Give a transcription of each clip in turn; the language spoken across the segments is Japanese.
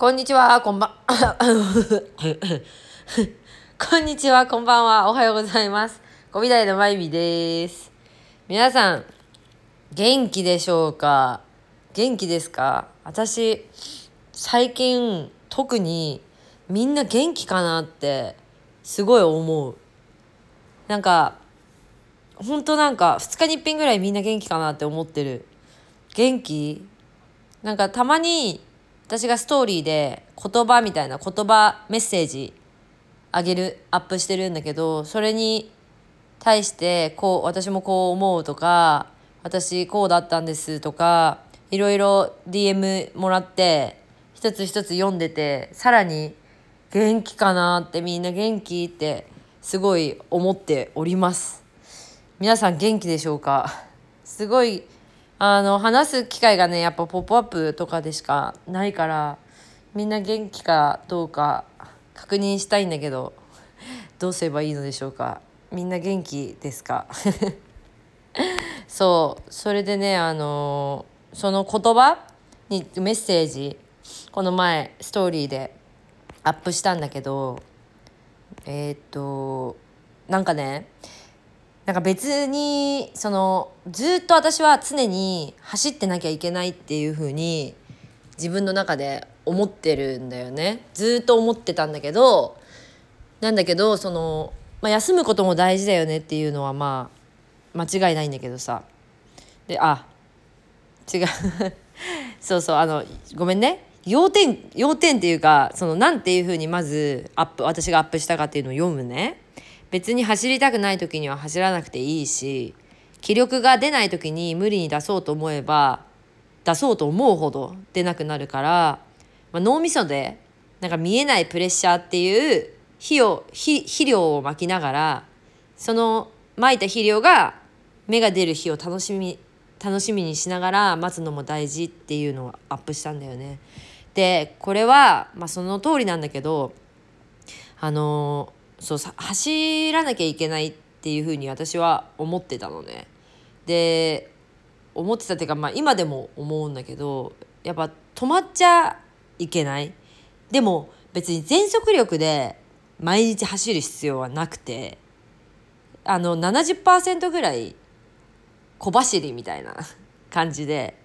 こんにちは、こんばん、こんにちは、こんばんは、おはようございます。小美大のまゆみです。皆さん、元気でしょうか？元気ですか？私、最近、特にみんな元気かなって、すごい思う。なんか、ほんとなんか、2日に一遍ぐらいみんな元気かなって思ってる。元気？なんかたまに私がストーリーで言葉みたいな言葉メッセージあげるアップしてるんだけどそれに対してこう私もこう思うとか私こうだったんですとかいろいろ DM もらって一つ一つ読んでてさらに元気かなってみんな元気ってすごい思っております。皆さん元気でしょうか？すごいあの話す機会がねやっぱ「ポップアップとかでしかないからみんな元気かどうか確認したいんだけどどうすればいいのでしょうか？みんな元気ですか？そうそれでねあのその言葉にメッセージこの前ストーリーでアップしたんだけどえーっとなんかねなんか別にそのずっと私は常に走ってなきゃいけないっていう風に自分の中で思ってるんだよね。ずっと思ってたんだけどなんだけどその、まあ、休むことも大事だよねっていうのはまあ間違いないんだけどさ。であ違う。そうそうあのごめんね。要点要点っていうかそのなんていう風にまずアップ私がアップしたかっていうのを読むね。別に走りたくない時には走らなくていいし気力が出ない時に無理に出そうと思えば出そうと思うほど出なくなるから、まあ、脳みそでなんか見えないプレッシャーっていう火を火肥料をまきながらそのまいた肥料が芽が出る日を楽しみ楽しみにしながら待つのも大事っていうのをアップしたんだよね。でこれは、まあ、その通りなんだけどあのそうさ走らなきゃいけないっていうふうに私は思ってたのね。で思ってたっていうか、まあ、今でも思うんだけどやっぱ止まっちゃいけないでも別に全速力で毎日走る必要はなくてあの70%ぐらい小走りみたいな感じで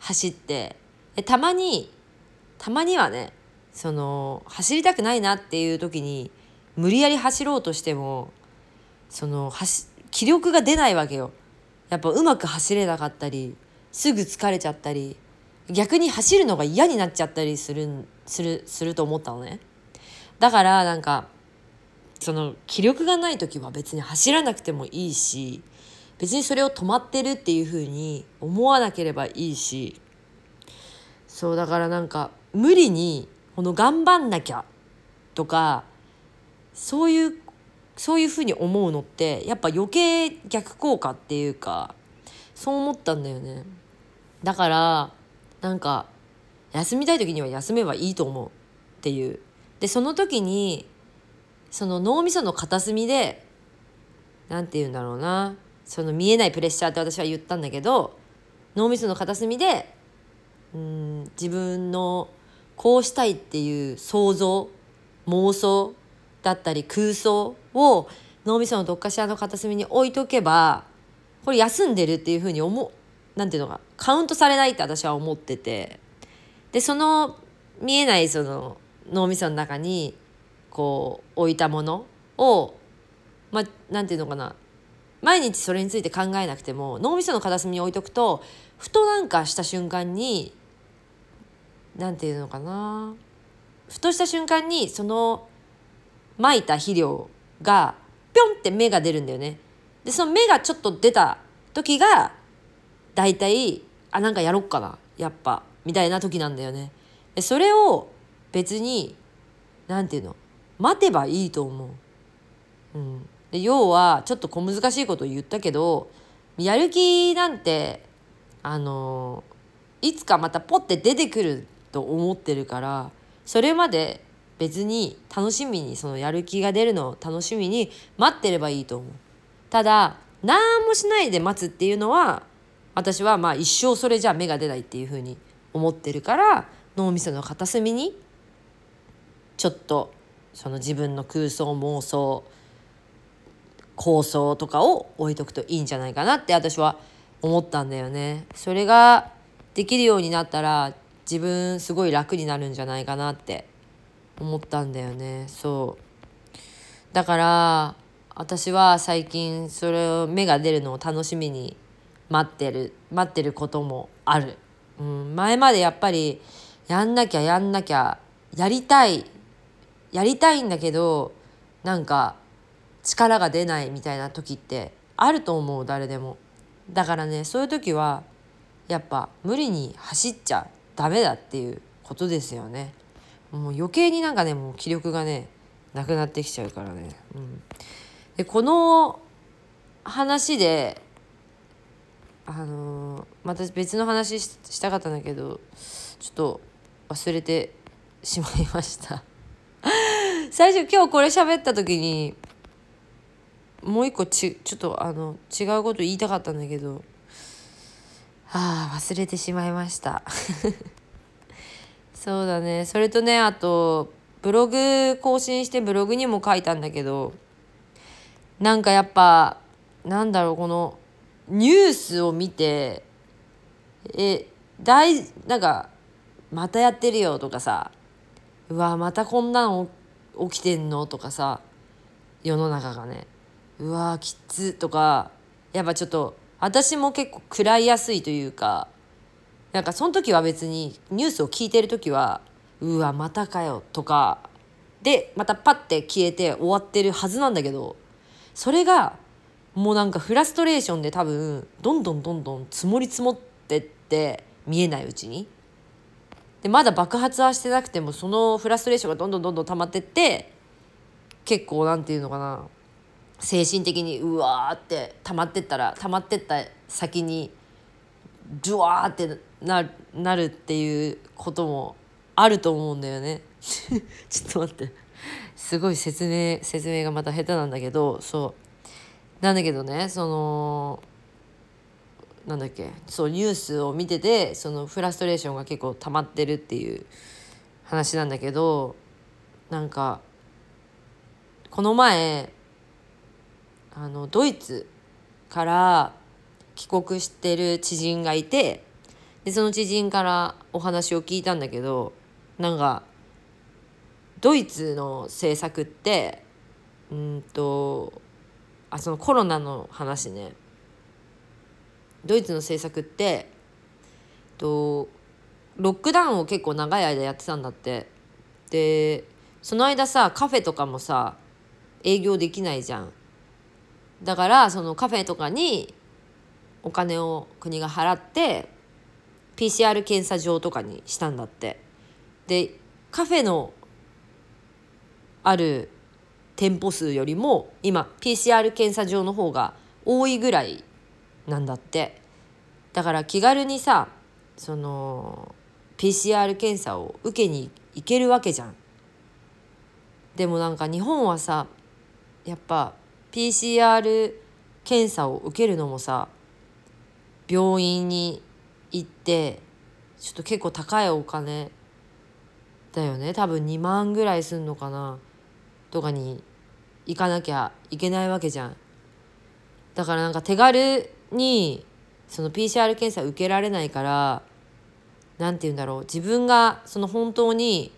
走ってたまにたまにはねその走りたくないなっていう時に無理やり走ろうとしてもその走気力が出ないわけよ。やっぱうまく走れなかったりすぐ疲れちゃったり逆に走るのが嫌になっちゃったりするするすると思ったのね。だからなんかその気力がない時は別に走らなくてもいいし別にそれを止まってるっていう風に思わなければいいしそうだからなんか無理にこの頑張んなきゃとかそういうそういうふうに思うのってやっぱ余計逆効果っていうかそう思ったんだよね。だからなんか休みたい時には休めばいいと思うっていう。でその時にその脳みその片隅で何て言うんだろうなその見えないプレッシャーって私は言ったんだけど脳みその片隅でうん自分のこうしたいっていう想像妄想だったり空想を脳みそのどっかしらの片隅に置いとけばこれ休んでるっていうふうに思うなんていうのかカウントされないって私は思ってて。でその見えないその脳みその中にこう置いたものをまなんていうのかな。毎日それについて考えなくても脳みその片隅に置いとくとふとなんかした瞬間になんていうのかな。ふとした瞬間にそのまいた肥料がぴょんって芽が出るんだよね。でその芽がちょっと出た時がだいたいあなんかやろっかなやっぱみたいな時なんだよね。でそれを別になんていうの待てばいいと思う。うん、で要はちょっと小難しいことを言ったけどやる気なんてあのいつかまたポッて出てくると思ってるからそれまで別に楽しみにそのやる気が出るのを楽しみに待ってればいいと思う。ただ何もしないで待つっていうのは私はまあ一生それじゃ芽が出ないっていうふうに思ってるから脳みその片隅にちょっとその自分の空想妄想構想とかを置いとくといいんじゃないかなって私は思ったんだよね。それができるようになったら自分すごい楽になるんじゃないかなって思ったんだよね。そう。だから私は最近それを芽が出るのを楽しみに待ってる。待ってることもある、うん、前までやっぱりやんなきゃやんなきゃやりたい。やりたいんだけどなんか力が出ないみたいな時ってあると思う。誰でも。だからねそういう時はやっぱ無理に走っちゃダメだっていうことですよね。もう余計になんかねもう気力がねなくなってきちゃうからね、うん、でこの話であのー、また別の話したかったんだけどちょっと忘れてしまいました。最初今日これ喋った時にもう一個ちちょっとあの違うこと言いたかったんだけどああ忘れてしまいました。そうだね。それとねあとブログ更新してブログにも書いたんだけどなんかやっぱなんだろうこのニュースを見てえ大なんかまたやってるよとかさうわまたこんなの起きてんのとかさ世の中がねうわきつとかやっぱちょっと私も結構食らいやすいというかなんかその時は別にニュースを聞いてる時はうわまたかよとかでまたパッて消えて終わってるはずなんだけどそれがもうなんかフラストレーションで多分どんどんどんどん積もり積もってって見えないうちに。でまだ爆発はしてなくてもそのフラストレーションがどんどんどんどん溜まってって結構なんていうのかな精神的にうわーって溜まってったら溜まってった先にドワーってななるっていうこともあると思うんだよね。ちょっと待って。すごい説明説明がまた下手なんだけどそう。なんだけどねそのなんだっけ。そうニュースを見ててそのフラストレーションが結構溜まってるっていう話なんだけどなんかこの前あのドイツから帰国してる知人がいてでその知人からお話を聞いたんだけどなんかドイツの政策ってうんとあそのコロナの話ね。ドイツの政策ってとロックダウンを結構長い間やってたんだって。でその間さカフェとかもさ営業できないじゃん。だからそのカフェとかにお金を国が払って PCR 検査場とかにしたんだって。でカフェのある店舗数よりも今 PCR 検査場の方が多いぐらいなんだって。だから気軽にさその PCR 検査を受けに行けるわけじゃん。でもなんか日本はさやっぱ PCR 検査を受けるのもさ病院に行ってちょっと結構高いお金だよね。多分2万ぐらいすんのかな。とかに行かなきゃいけないわけじゃん。だからなんか手軽にその PCR 検査受けられないから何て言うんだろう。自分がその本当に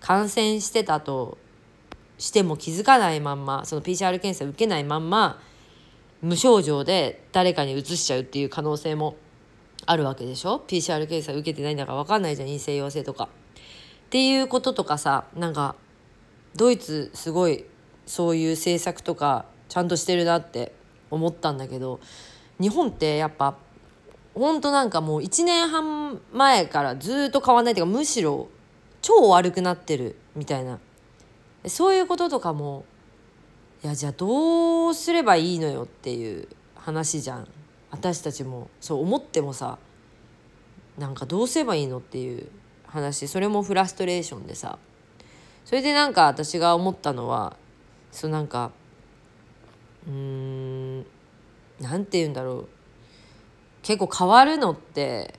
感染してたとしても気づかないまんまその PCR 検査受けないまんま無症状で誰かにうつしちゃうっていう可能性もあるわけでしょ？PCR 検査受けてないんだから分かんないじゃん陰性陽性とか。っていうこととかさなんかドイツすごいそういう政策とかちゃんとしてるなって思ったんだけど日本ってやっぱほんとなんかもう1年半前からずっと変わんないっていうかむしろ超悪くなってるみたいな。そういうこととかもいやじゃあどうすればいいのよっていう話じゃん。私たちもそう思ってもさなんかどうすればいいのっていう話それもフラストレーションでさそれでなんか私が思ったのはそうなんかうーんなんて言うんだろう結構変わるのって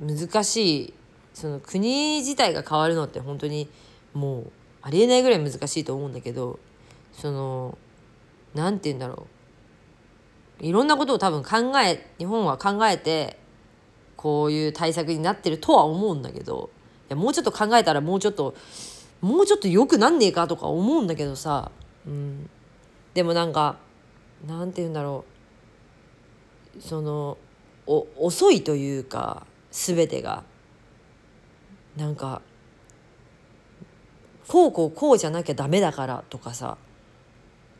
難しいその国自体が変わるのって本当にもうありえないぐらい難しいと思うんだけどその何て言うんだろういろんなことを多分考え日本は考えてこういう対策になってるとは思うんだけどいやもうちょっと考えたらもうちょっともうちょっとよくなんねえかとか思うんだけどさ、うん、でもなんかなんて言うんだろう。そのお遅いというか全てが。なんかこうこうこうじゃなきゃダメだからとかさ。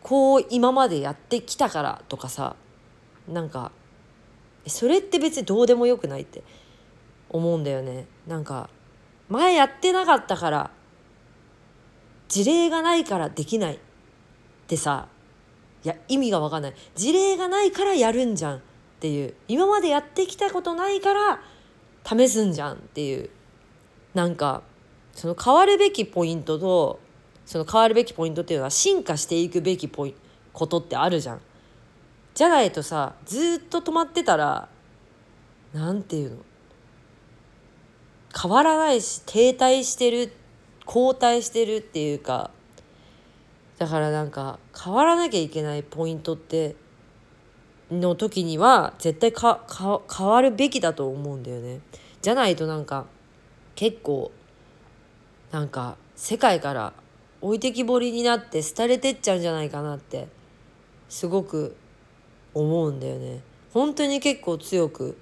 こう今までやってきたからとかさ。なんかそれって別にどうでもよくないって思うんだよねなんか前やってなかったから事例がないからできないってさいや意味が分かんない事例がないからやるんじゃんっていう今までやってきたことないから試すんじゃんっていうなんかその変わるべきポイントとその変わるべきポイントっていうのは進化していくべきポイことってあるじゃん。じゃないとさずっと止まってたら何て言うの？変わらないし停滞してる後退してるっていうかだからなんか変わらなきゃいけないポイントっての時には絶対かか変わるべきだと思うんだよね。じゃないとなんか結構なんか世界から置いてきぼりになって廃れてっちゃうんじゃないかなってすごく思うんだよね。本当に結構強く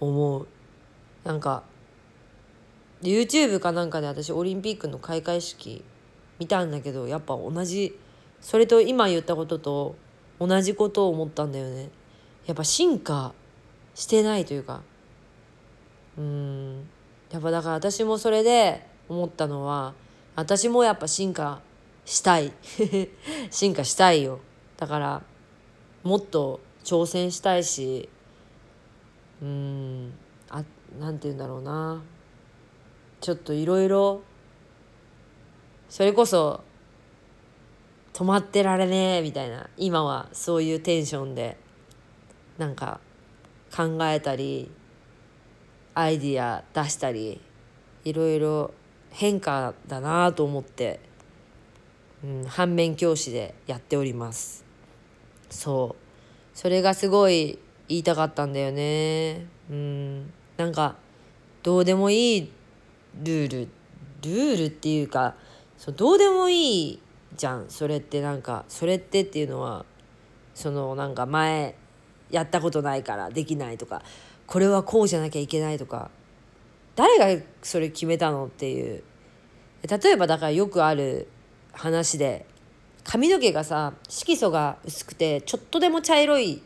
思う。なんか YouTube かなんかで私オリンピックの開会式見たんだけどやっぱ同じそれと今言ったことと同じことを思ったんだよね。やっぱ進化してないというかうんやっぱだから私もそれで思ったのは私もやっぱ進化したい 進化したいよだからもっと挑戦したいしうんあなんて言うんだろうな。ちょっといろいろそれこそ止まってられねえみたいな今はそういうテンションでなんか考えたりアイディア出したりいろいろ変化だなと思って、うん、反面教師でやっております。そう。それがすごい言いたかったんだよね。うん。なんかどうでもいいルール。ルールっていうかそうどうでもいいじゃん。それってなんかそれってっていうのはそのなんか前やったことないからできないとかこれはこうじゃなきゃいけないとか誰がそれ決めたのっていう。例えばだからよくある話で髪の毛がさ色素が薄くてちょっとでも茶色い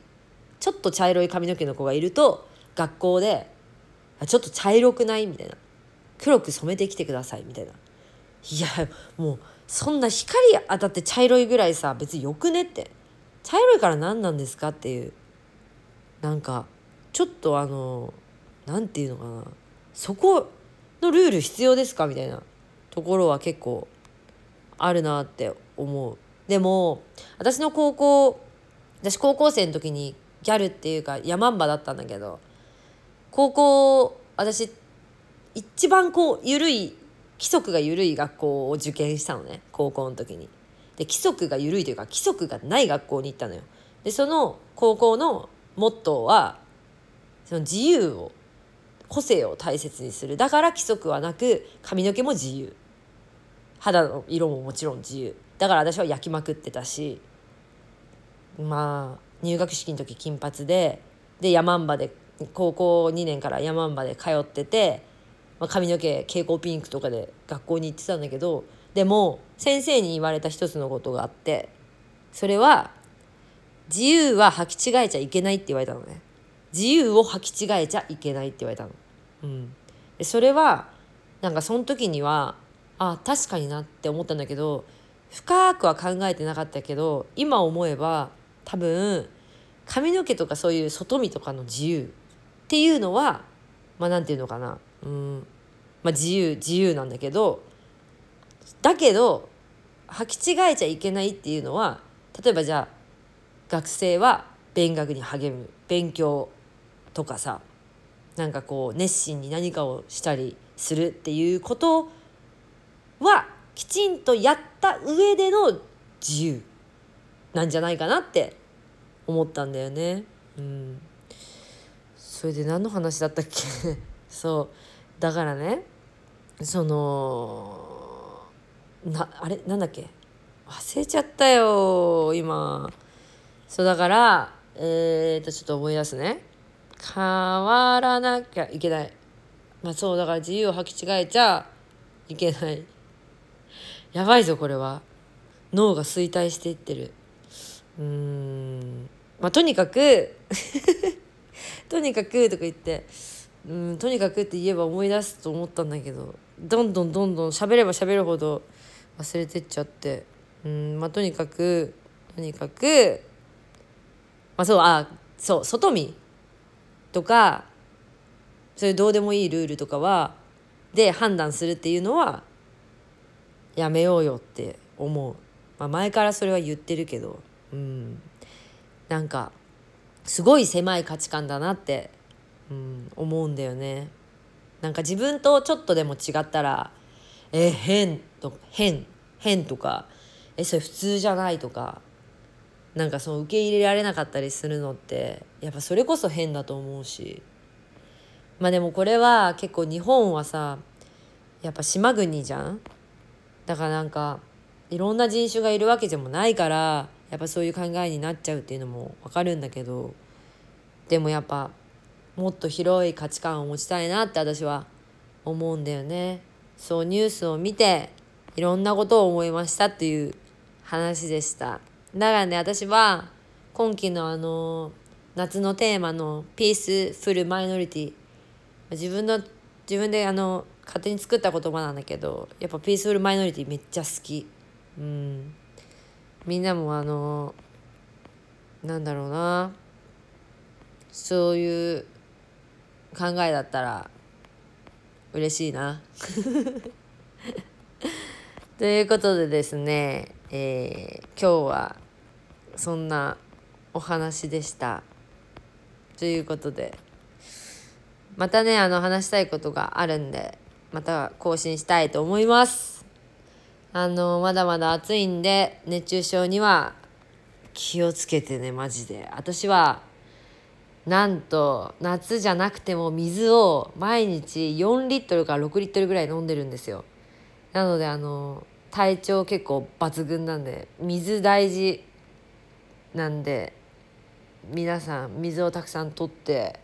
ちょっと茶色い髪の毛の子がいると学校で「ちょっと茶色くない?」みたいな「黒く染めてきてください」みたいな。いやもうそんな光当たって茶色いぐらいさ別によくねって。茶色いから何なんですかっていう。なんかちょっとあの何て言うのかな。そこのルール必要ですか？みたいなところは結構あるなって思う。でも私の高校私高校生の時にギャルっていうかヤマンバだったんだけど高校私一番こう緩い規則が緩い学校を受験したのね高校の時に。で規則が緩いというか規則がない学校に行ったのよ。でその高校のモットーはその自由を個性を大切にするだから規則はなく髪の毛も自由肌の色ももちろん自由だから私は焼きまくってたしまあ入学式の時金髪でで山んばで高校2年から山んばで通ってて、まあ、髪の毛蛍光ピンクとかで学校に行ってたんだけどでも先生に言われた一つのことがあってそれは自由は履き違えちゃいけないって言われたのね自由を履き違えちゃいけないって言われたの。うん、でそれはなんかその時にはあ確かになって思ったんだけど深くは考えてなかったけど今思えば多分髪の毛とかそういう外見とかの自由っていうのはまあ何て言うのかな。うん、まあ、自由自由なんだけどだけど履き違えちゃいけないっていうのは例えばじゃあ学生は勉学に励む。勉強とかさなんかこう熱心に何かをしたりするっていうことはきちんとやった上での自由なんじゃないかなって思ったんだよね。うん、それで何の話だったっけ？そう。だからねそのなあれ？なんだっけ？忘れちゃったよ今。そうだからえー、っとちょっと思い出すね。変わらなきゃいけない。まあそうだから自由を履き違えちゃいけない。やばいぞこれは。脳が衰退していってる。うん。まあとにかく とにかくとか言ってうんとにかくって言えば思い出すと思ったんだけどどんどんどんどん喋れば喋るほど忘れてっちゃって。うんまあとにかくとにかくまあそうあそう外見とかそういうどうでもいいルールとかはで判断するっていうのはやめようよって思う、まあ、前からそれは言ってるけど。うん。なんかすごい狭い価値観だなって、うん、思うんだよね。なんか自分とちょっとでも違ったら「え変」と「変」変とか「えそれ普通じゃない」とかなんかその受け入れられなかったりするのってやっぱそれこそ変だと思うし。まあでもこれは結構日本はさやっぱ島国じゃんだからなんかいろんな人種がいるわけでもないからやっぱそういう考えになっちゃうっていうのもわかるんだけどでもやっぱもっと広い価値観を持ちたいなって私は思うんだよね。そうニュースを見ていろんなことを思いましたっていう話でした。だからね私は今期のあの夏のテーマの「ピースフルマイノリティ」自分の自分であの勝手に作った言葉なんだけどやっぱピースフルマイノリティめっちゃ好き。うん。みんなもあのなんだろうな。そういう考えだったら嬉しいな。ということでですね、えー、今日はそんなお話でした。ということでまたねあの話したいことがあるんでまた更新したいと思います。あのまだまだ暑いんで熱中症には気をつけてねマジで。私はなんと夏じゃなくても水を毎日4リットルから6リットルぐらい飲んでるんですよ。なのであの体調結構抜群なんで水大事なんで皆さん水をたくさんとって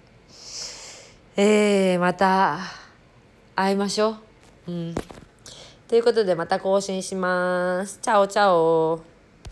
えー、また会いましょう。うん。ということでまた更新します。チャオチャオ。